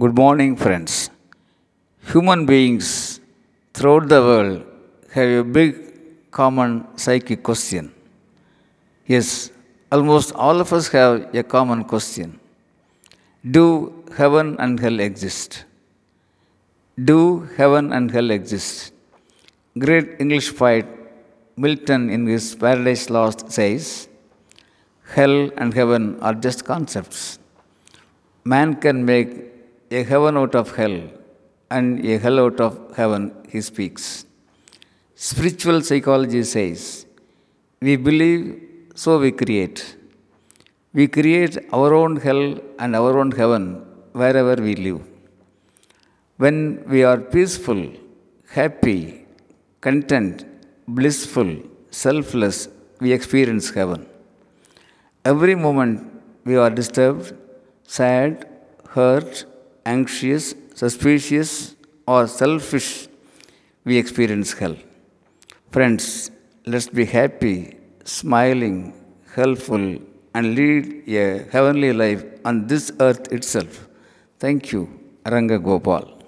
Good morning, friends. Human beings throughout the world have a big common psychic question. Yes, almost all of us have a common question Do heaven and hell exist? Do heaven and hell exist? Great English poet Milton, in his Paradise Lost, says, Hell and heaven are just concepts. Man can make a heaven out of hell and a hell out of heaven, he speaks. Spiritual psychology says, We believe, so we create. We create our own hell and our own heaven wherever we live. When we are peaceful, happy, content, blissful, selfless, we experience heaven. Every moment we are disturbed, sad, hurt, anxious, suspicious, or selfish, we experience hell. Friends, let's be happy, smiling, helpful, and lead a heavenly life on this earth itself. Thank you, Ranga Gopal.